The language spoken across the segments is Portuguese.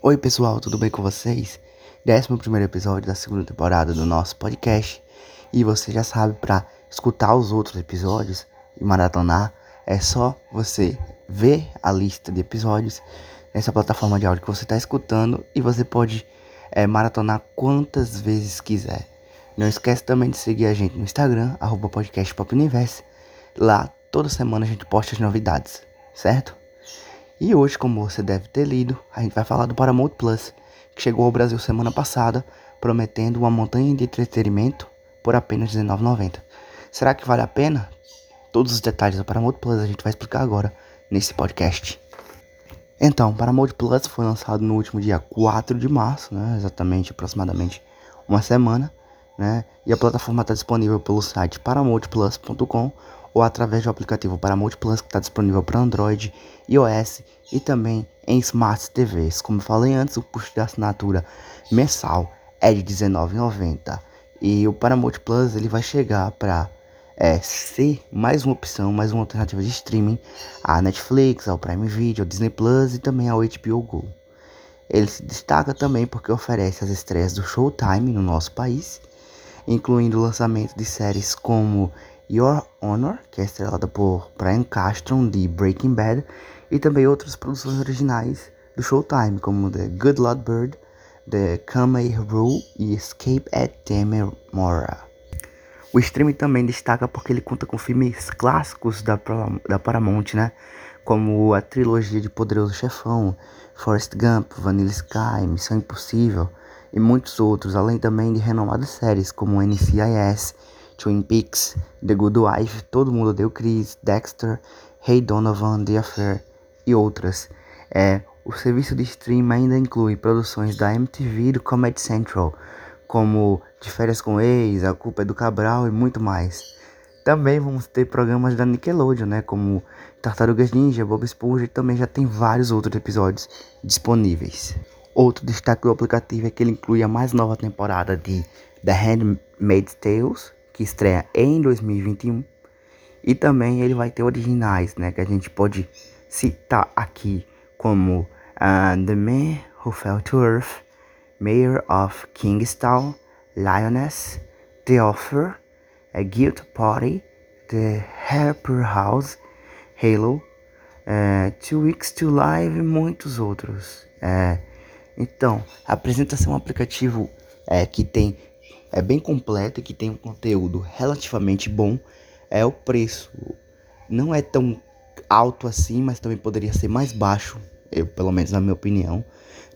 Oi pessoal, tudo bem com vocês? Décimo primeiro episódio da segunda temporada do nosso podcast. E você já sabe, para escutar os outros episódios e maratonar, é só você ver a lista de episódios nessa plataforma de áudio que você está escutando e você pode é, maratonar quantas vezes quiser. Não esquece também de seguir a gente no Instagram, arroba podcast Pop Universe. Lá toda semana a gente posta as novidades, certo? E hoje, como você deve ter lido, a gente vai falar do Paramount Plus, que chegou ao Brasil semana passada, prometendo uma montanha de entretenimento por apenas R$19,90. Será que vale a pena? Todos os detalhes do Paramount Plus a gente vai explicar agora nesse podcast. Então, Paramount Plus foi lançado no último dia 4 de março, né, exatamente, aproximadamente uma semana, né, e a plataforma está disponível pelo site paramountplus.com ou através do aplicativo Paramount Plus que está disponível para Android, iOS e também em Smart TVs. Como falei antes, o custo de assinatura mensal é de R$19,90 e o Paramount Plus ele vai chegar para é, ser mais uma opção, mais uma alternativa de streaming à Netflix, ao Prime Video, ao Disney Plus e também ao HBO Go. Ele se destaca também porque oferece as estreias do Showtime no nosso país, incluindo o lançamento de séries como Your Honor, que é estrelada por Brian Castron de Breaking Bad, e também outras produções originais do Showtime, como The Good Lord Bird, The Kamei Rule e Escape at Tememora. O streaming também destaca porque ele conta com filmes clássicos da, da Paramount, né? Como a trilogia de Poderoso Chefão, Forrest Gump, Vanilla Sky, Missão Impossível e muitos outros, além também de renomadas séries como NCIS, Twin Peaks, The Good Wife, Todo Mundo Deu Chris, Dexter, Hey Donovan, The Affair e outras. É, o serviço de stream ainda inclui produções da MTV e do Comedy Central, como De Férias com Ex, A Culpa é do Cabral e muito mais. Também vamos ter programas da Nickelodeon, né, como Tartarugas Ninja, Bob Esponja e também já tem vários outros episódios disponíveis. Outro destaque do aplicativo é que ele inclui a mais nova temporada de The Handmaid's Tales, que estreia em 2021. E também ele vai ter originais, né? Que a gente pode citar aqui como uh, The Man Who Fell to Earth, Mayor of Kingstown, Lioness, The Offer, A Guilt Party, The Harper House, Halo, uh, Two Weeks to Live e muitos outros. É, então, a apresentação é um aplicativo é, que tem é bem completo e que tem um conteúdo relativamente bom, é o preço. Não é tão alto assim, mas também poderia ser mais baixo, eu, pelo menos na minha opinião.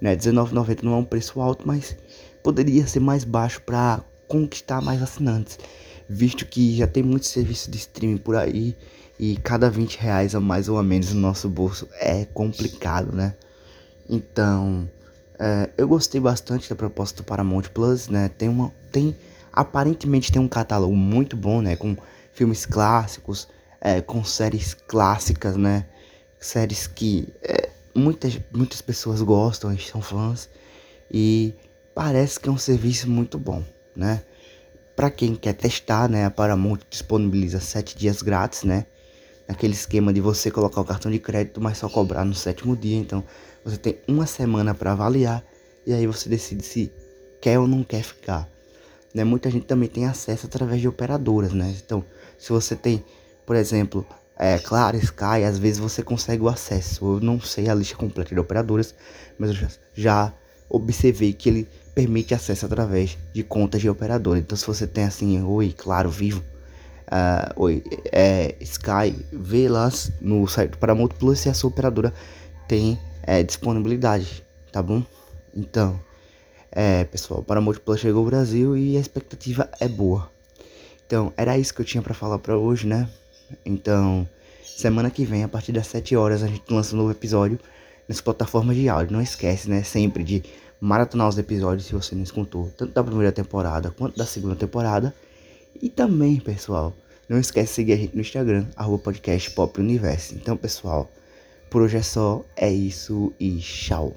Né? R$19,90 não é um preço alto, mas poderia ser mais baixo para conquistar mais assinantes, visto que já tem muito serviço de streaming por aí e cada 20 reais a mais ou a menos no nosso bolso é complicado, né? Então, é, eu gostei bastante da proposta do Paramount Plus, né? Tem uma, tem aparentemente tem um catálogo muito bom, né? Com filmes clássicos, é, com séries clássicas, né? Séries que é, muitas muitas pessoas gostam, são fãs e parece que é um serviço muito bom, né? Para quem quer testar, né? A Paramount disponibiliza sete dias grátis, né? Naquele esquema de você colocar o cartão de crédito, mas só cobrar no sétimo dia, então você tem uma semana para avaliar e aí você decide se quer ou não quer ficar. Né? Muita gente também tem acesso através de operadoras, né? Então, se você tem, por exemplo, é, Claro, Sky, às vezes você consegue o acesso. Eu não sei a lista completa de operadoras, mas eu já, já observei que ele permite acesso através de contas de operadora. Então, se você tem assim, oi, claro, vivo, uh, oi, é, Sky, vê lá no site do Paramount Plus se a sua operadora tem é, disponibilidade, tá bom? Então, é, pessoal, o Paramount Plus chegou ao Brasil e a expectativa é boa. Então, era isso que eu tinha para falar para hoje, né? Então, semana que vem, a partir das 7 horas, a gente lança um novo episódio nas plataformas de áudio. Não esquece, né? Sempre de maratonar os episódios se você não escutou, tanto da primeira temporada quanto da segunda temporada. E também, pessoal, não esquece de seguir a gente no Instagram, arroba podcast Pop Universo. Então, pessoal, por hoje é só, é isso e tchau.